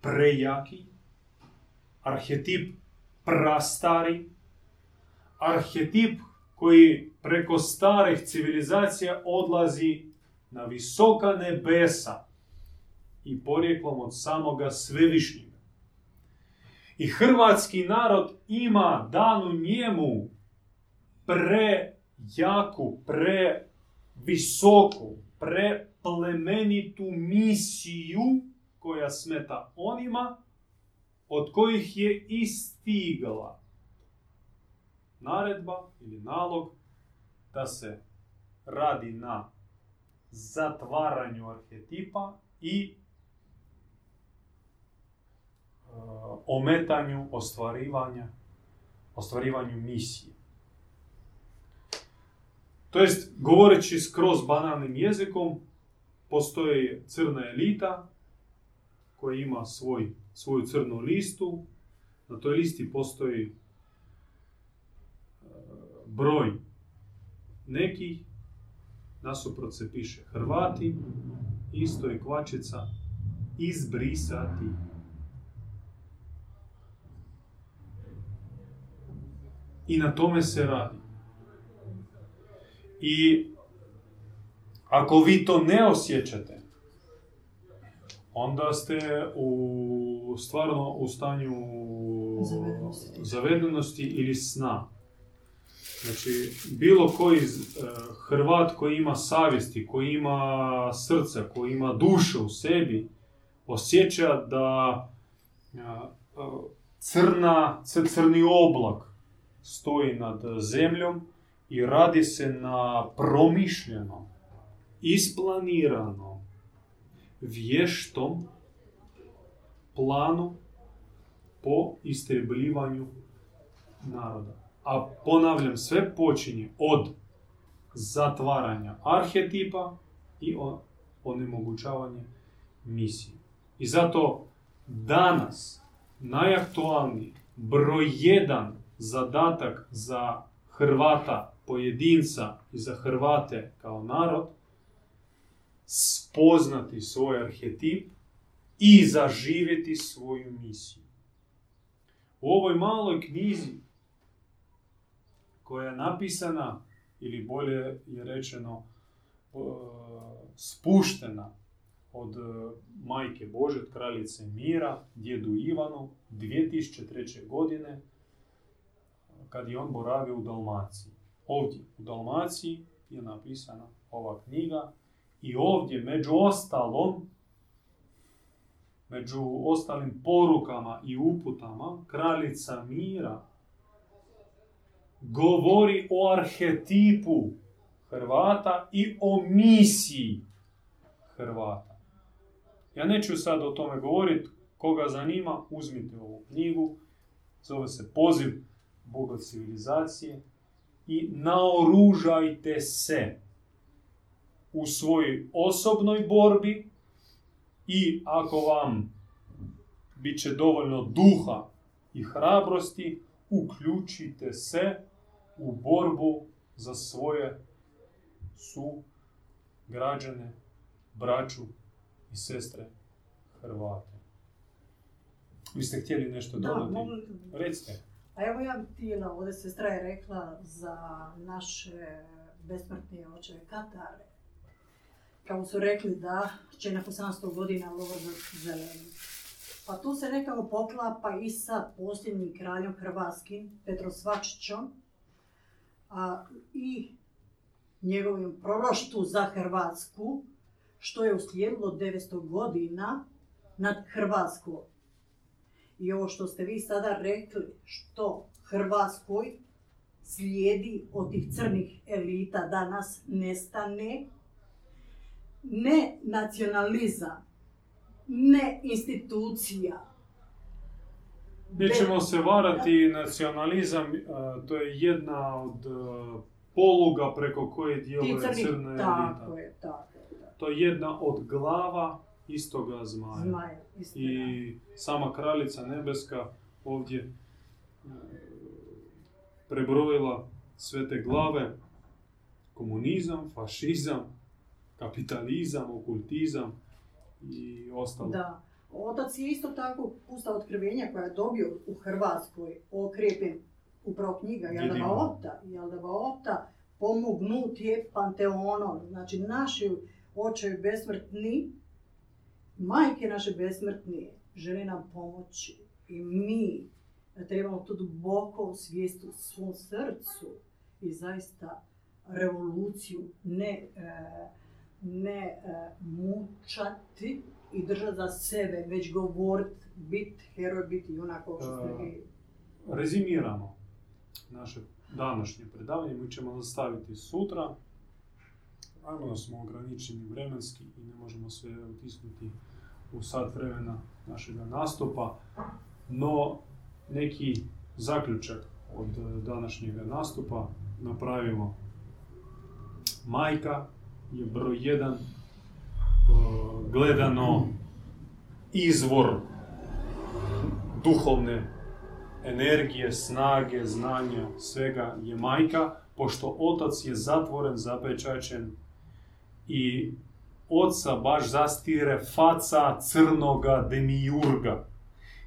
prejaki, arhetip prastari, arhetip koji preko starih civilizacija odlazi na visoka nebesa i porijeklom od samoga svevišnjega. I hrvatski narod ima danu njemu prejaku, previsoku, preplemenitu misiju koja smeta onima od kojih je istigla naredba ili nalog da se radi na zatvaranju arhetipa i e, ometanju ostvarivanja ostvarivanju misije. To jest, govoreći skroz banalnim jezikom, postoji crna elita koja ima svoj, svoju crnu listu. Na toj listi postoji e, broj nekih, nasuprot se piše Hrvati, isto je kvačica izbrisati. I na tome se radi. I ako vi to ne osjećate, onda ste u stvarno u stanju Zavedenosti. zavedenosti ili sna. Znači, bilo koji uh, Hrvat koji ima savjesti, koji ima srce, koji ima dušu u sebi, osjeća da uh, uh, crna, cr- crni oblak stoji nad zemljom i radi se na promišljenom, isplaniranom, vještom planu po istrebljivanju naroda. A ponavljam, sve počinje od zatvaranja arhetipa i o- onemogućavanje misije. I zato danas najaktualniji broj jedan zadatak za Hrvata pojedinca i za Hrvate kao narod spoznati svoj arhetip i zaživjeti svoju misiju. U ovoj maloj knjizi koja je napisana, ili bolje je rečeno, e, spuštena od e, majke Bože, kraljice Mira, djedu Ivanu, 2003. godine, kad je on boravio u Dalmaciji. Ovdje u Dalmaciji je napisana ova knjiga i ovdje, među ostalom, među ostalim porukama i uputama, kraljica Mira govori o arhetipu Hrvata i o misiji Hrvata. Ja neću sad o tome govoriti, koga zanima, uzmite ovu knjigu, zove se Poziv Boga civilizacije i naoružajte se u svojoj osobnoj borbi i ako vam bit će dovoljno duha i hrabrosti, uključite se u borbu za svoje su građane, braću i sestre Hrvate. Vi ste htjeli nešto Da, dodati? Recite. A evo ja bih htjela, ovdje sestra je rekla za naše besmrtnije očeve Katare. kao su rekli da će nakon 700 godina lovor zeleni. Pa tu se nekako poklapa i sa posljednjim kraljom Hrvatskim, Petrom Svačićom, a i njegovim proroštu za Hrvatsku, što je uslijedilo 900 godina nad Hrvatskom. I ovo što ste vi sada rekli, što Hrvatskoj slijedi od tih crnih elita danas nestane, ne nacionalizam, ne institucija. Nećemo se varati, nacionalizam, e, to je jedna od e, poluga preko koje djeluje crni, crna tako elita. je, tako je. tako To je jedna od glava istoga zmaja. istina. I sama kraljica nebeska ovdje e, prebrojila sve te glave, komunizam, fašizam, kapitalizam, okultizam i ostalo. Da. Otac je isto tako pusta otkrivenja koja je dobio u Hrvatskoj okrijepljen upravo knjiga Jelda Jedino. Vaota. Jelda Vaota pomognut je Panteonom. Znači naši očevi besmrtni, majke naše besmrtnije žele nam pomoći. I mi trebamo to duboko osvijestiti u svom srcu i zaista revoluciju ne, e, ne e, mučati i držati za sebe, već govorit, bit heroj, biti junak, ovo što ste vi. Rezimiramo naše današnje predavanje, mi ćemo nastaviti sutra. Naravno smo ograničeni vremenski i ne možemo sve utisnuti u sat vremena našega nastupa, no neki zaključak od eh, današnjega nastupa napravimo. Majka je broj jedan eh, gledano izvor duhovne energije, snage, znanja, svega je majka, pošto otac je zatvoren, zapečačen i oca baš zastire faca crnoga demijurga.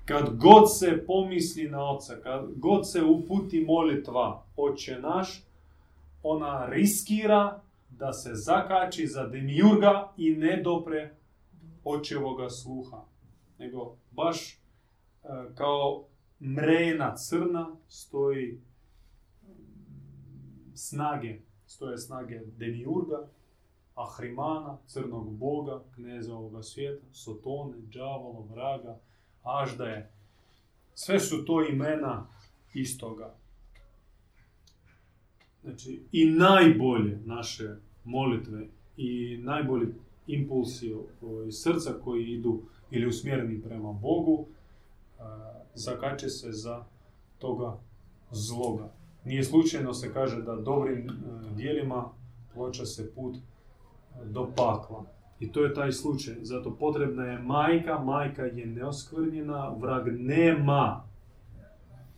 Kad god se pomisli na oca, kad god se uputi molitva Oče naš, ona riskira da se zakači za demijurga i ne dopre očevoga sluha. Nego baš e, kao mrena crna stoji snage, stoje snage Demiurga, Ahrimana, crnog boga, kneza ovoga svijeta, Sotone, đavola, vraga, Aždaje. Sve su to imena istoga. Znači, i najbolje naše molitve i najbolji impulsi ovaj, srca koji idu ili usmjereni prema Bogu, a, zakače se za toga zloga. Nije slučajno se kaže da dobrim e, dijelima ploča se put do pakla. I to je taj slučaj. Zato potrebna je majka, majka je neoskvrnjena, vrag nema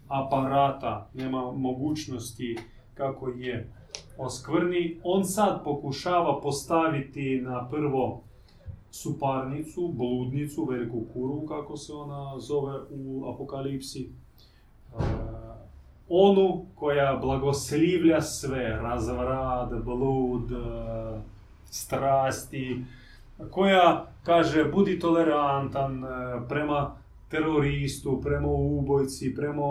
aparata, nema mogućnosti kako je oskvrni. On sad pokušava postaviti na prvo suparnicu, bludnicu, veliku kuru, kako se ona zove u Apokalipsi. E, onu koja blagoslivlja sve, razvrat, blud, strasti, koja kaže budi tolerantan e, prema teroristu, prema ubojci, prema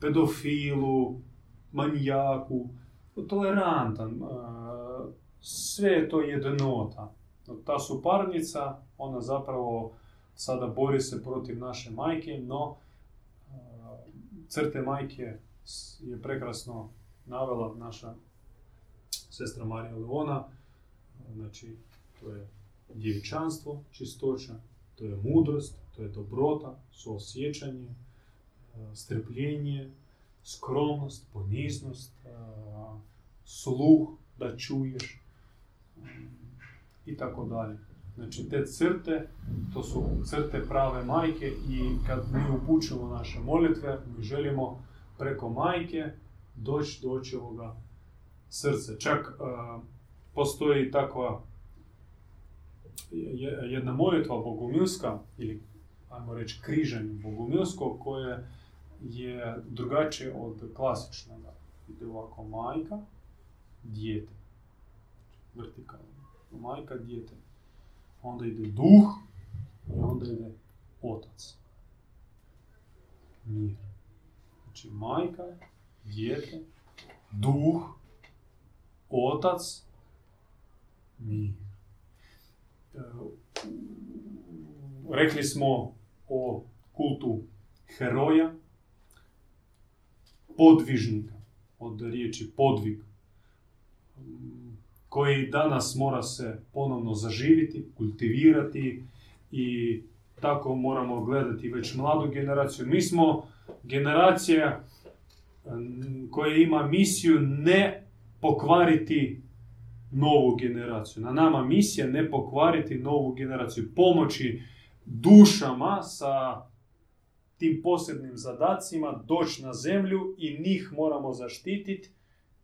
pedofilu, manijaku, tolerantan, e, sve je to jednota. Ta suparnica, ona zapravo sada bori se protiv naše majke, no e, crte majke je prekrasno navela naša sestra Marija Leona, znači to je djevičanstvo, čistoća, to je mudrost, to je dobrota, suosjećanje, e, strpljenje, skromnost, poniznost, e, sluh da čuješ i tako dalje. Znači te crte, to su crte prave majke i kad mi upućujemo naše molitve, mi želimo preko majke doći do očevoga srca. Čak e, postoji takva je- jedna molitva bogumilska, ili ajmo reći križanje bogumilsko, koje je drugačije od klasičnoga. Ide ovako majka, dijete, vertikalno. majka, dijete. Onda ide duh i onda ide otac. Mir. Znači majka, dijete, duh, otac, mir. E, rekli smo o kultu heroja, podvižnika, od riječi podvig, koji danas mora se ponovno zaživiti, kultivirati i tako moramo gledati već mladu generaciju. Mi smo generacija koja ima misiju ne pokvariti novu generaciju. Na nama misija ne pokvariti novu generaciju. Pomoći dušama sa tim posebnim zadacima doći na zemlju i njih moramo zaštititi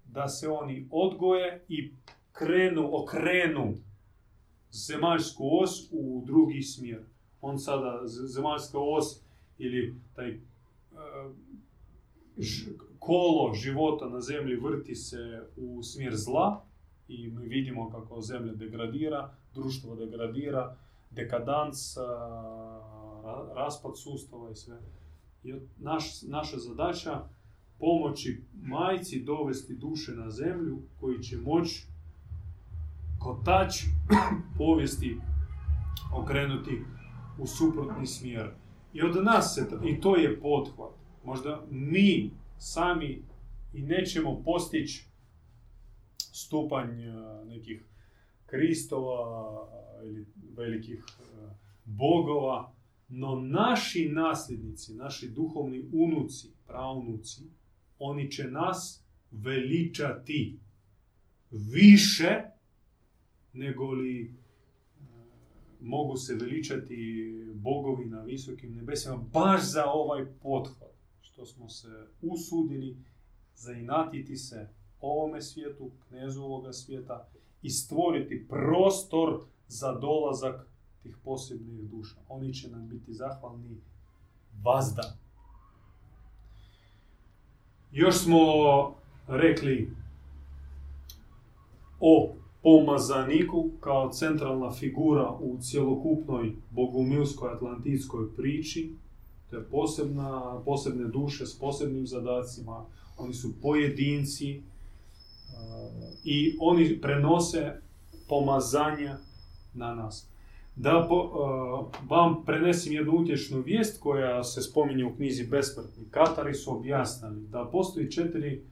da se oni odgoje i krenu, okrenu zemaljsku os u drugi smjer. On sada, zemaljska os ili taj e, kolo života na zemlji vrti se u smjer zla i mi vidimo kako zemlja degradira, društvo degradira, dekadans, raspad sustava i sve. I naš, naša zadaća pomoći majci dovesti duše na zemlju koji će moći kotač povijesti okrenuti u suprotni smjer. I od nas se, i to je pothvat. Možda mi sami i nećemo postići stupanj nekih kristova ili velikih bogova, no naši nasljednici, naši duhovni unuci, pravnuci, oni će nas veličati više nego li mogu se veličati bogovi na visokim nebesima baš za ovaj pothvat što smo se usudili zainatiti se ovome svijetu, knezu ovoga svijeta i stvoriti prostor za dolazak tih posebnih duša. Oni će nam biti zahvalni vazda. Još smo rekli o pomazaniku kao centralna figura u cjelokupnoj bogumilskoj atlantijskoj priči. To je posebna, posebne duše s posebnim zadacima. Oni su pojedinci i oni prenose pomazanja na nas. Da po, vam prenesim jednu utječnu vijest koja se spominje u knjizi Besmrtni. Katari su objasnili da postoji četiri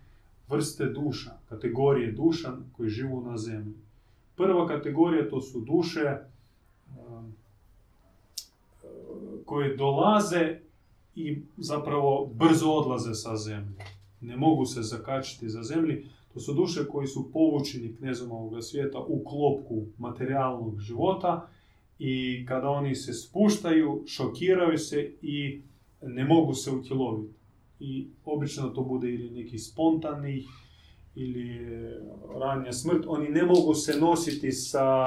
vrste duša, kategorije duša koji živu na zemlji. Prva kategorija to su duše koje dolaze i zapravo brzo odlaze sa zemlje. Ne mogu se zakačiti za zemlji. To su duše koji su povučeni knezom ovoga svijeta u klopku materijalnog života i kada oni se spuštaju, šokiraju se i ne mogu se utjeloviti. I obično to bude ili neki spontani ili ranja smrt. Oni ne mogu se nositi sa,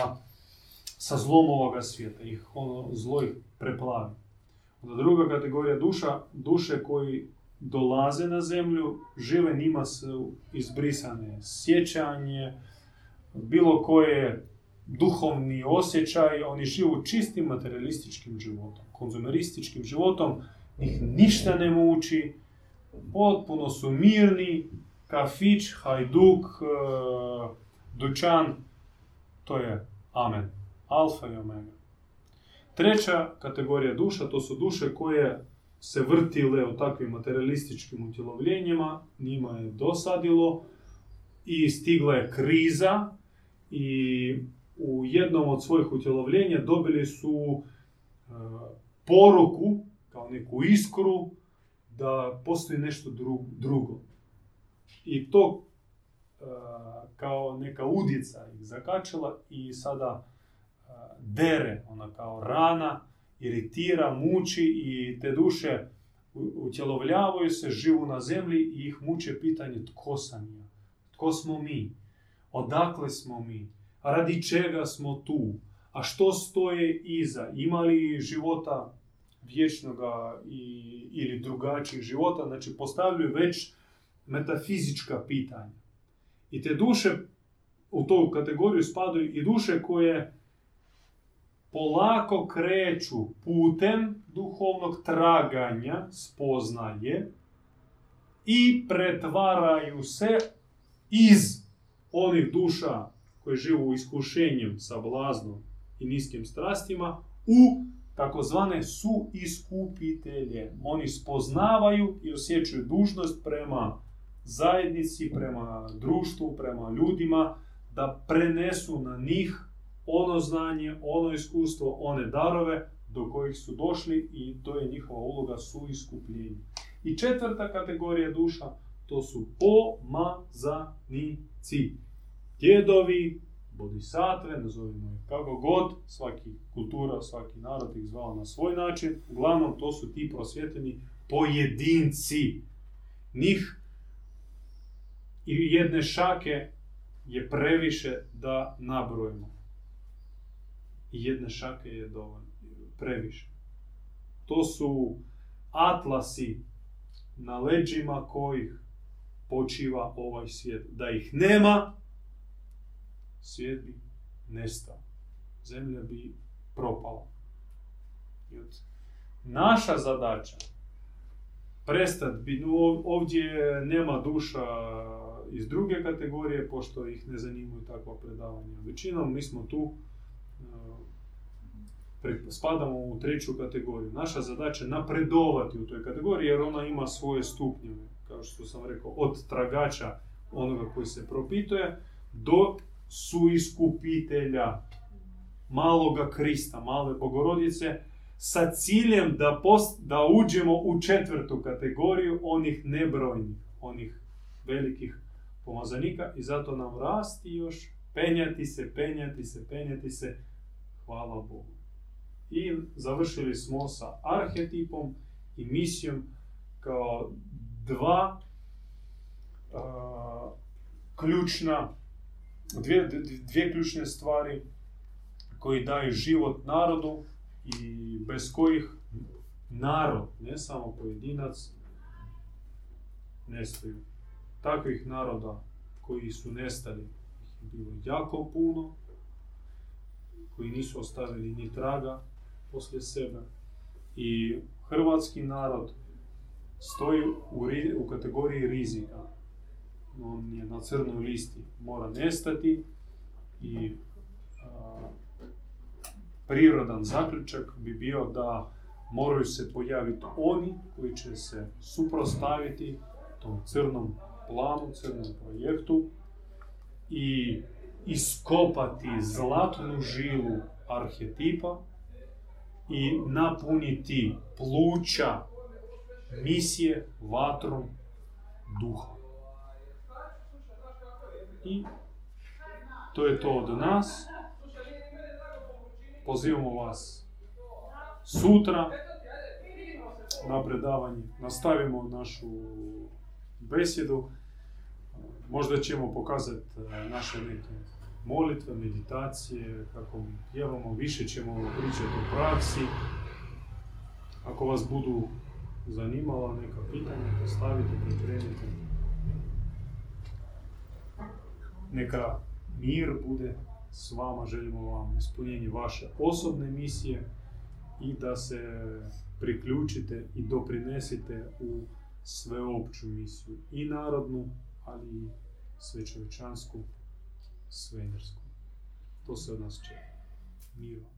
sa zlom ovoga svijeta. Ih ono zlo ih preplavi. Onda druga kategorija duša, duše koji dolaze na zemlju, žive njima su izbrisane sjećanje, bilo koje duhovni osjećaj, oni živu čistim materialističkim životom, konzumerističkim životom, ih ništa ne muči, potpuno su mirni, kafić, hajduk, e, dućan, to je amen, alfa i omega. Treća kategorija duša, to su duše koje se vrtile u takvim materialističkim utjelovljenjima, njima je dosadilo i stigla je kriza i u jednom od svojih utjelovljenja dobili su e, poruku, kao neku iskru, da postoji nešto drugo. I to e, kao neka udica ih zakačila i sada e, dere, ona kao rana, iritira, muči i te duše utjelovljavaju se, živu na zemlji i ih muče pitanje tko sam ja, tko smo mi, odakle smo mi, radi čega smo tu, a što stoje iza, ima li života vječnoga ili drugačijih života, znači postavljaju već metafizička pitanja. I te duše u tu kategoriju spadaju i duše koje polako kreću putem duhovnog traganja, spoznaje i pretvaraju se iz onih duša koje živu iskušenjem, sablaznom i niskim strastima u takozvane su iskupitelje. Oni spoznavaju i osjećaju dužnost prema zajednici, prema društvu, prema ljudima, da prenesu na njih ono znanje, ono iskustvo, one darove do kojih su došli i to je njihova uloga su iskupljenje. I četvrta kategorija duša, to su pomazanici. Djedovi, bodhisatve, nazovimo ih kako god, svaki kultura, svaki narod ih zvao na svoj način. Uglavnom, to su ti prosvjetljeni pojedinci. Njih i jedne šake je previše da nabrojimo. Jedne šake je dovoljno, previše. To su atlasi na leđima kojih počiva ovaj svijet. Da ih nema, svijet bi nestao. Zemlja bi propala. Naša zadaća prestati, ovdje nema duša iz druge kategorije, pošto ih ne zanimaju takva predavanja. Većinom mi smo tu, spadamo u treću kategoriju. Naša zadaća je napredovati u toj kategoriji jer ona ima svoje stupnjeve, kao što sam rekao, od tragača onoga koji se propituje do suiskupitelja maloga Krista, male bogorodice, sa ciljem da, da uđemo u četvrtu kategoriju onih nebrojnih, onih velikih pomazanika i zato nam rasti još, penjati se, penjati se, penjati se, hvala Bogu. I završili smo sa arhetipom i misijom kao dva ključna, dvije, dvije ključne stvari koji daju život narodu i bez kojih narod, ne samo pojedinac, nestaju takvih naroda koji su nestali bilo jako puno, koji nisu ostavili ni traga poslije sebe. I hrvatski narod stoji u, u kategoriji rizika. On je na crnoj listi, mora nestati i prirodan zaključak bi bio da moraju se pojaviti oni koji će se suprostaviti tom crnom planu, crnom projektu i iskopati zlatnu žilu arhetipa i napuniti pluća misije vatrom duha. I to je to od nas. Pozivamo vas sutra na predavanje. Nastavimo našu besjedu. Možda ćemo pokazati e, naše neke molitve, meditacije, kako pjevamo, više ćemo pričati o praksi. Ako vas budu zanimala neka pitanja, postavite, pripremite. Neka mir bude s vama, želimo vam ispunjenje vaše osobne misije i da se priključite i doprinesite u sveopću misiju i narodnu, ali i svečovečansku, svemirsku. To se od nas čeka. Miro.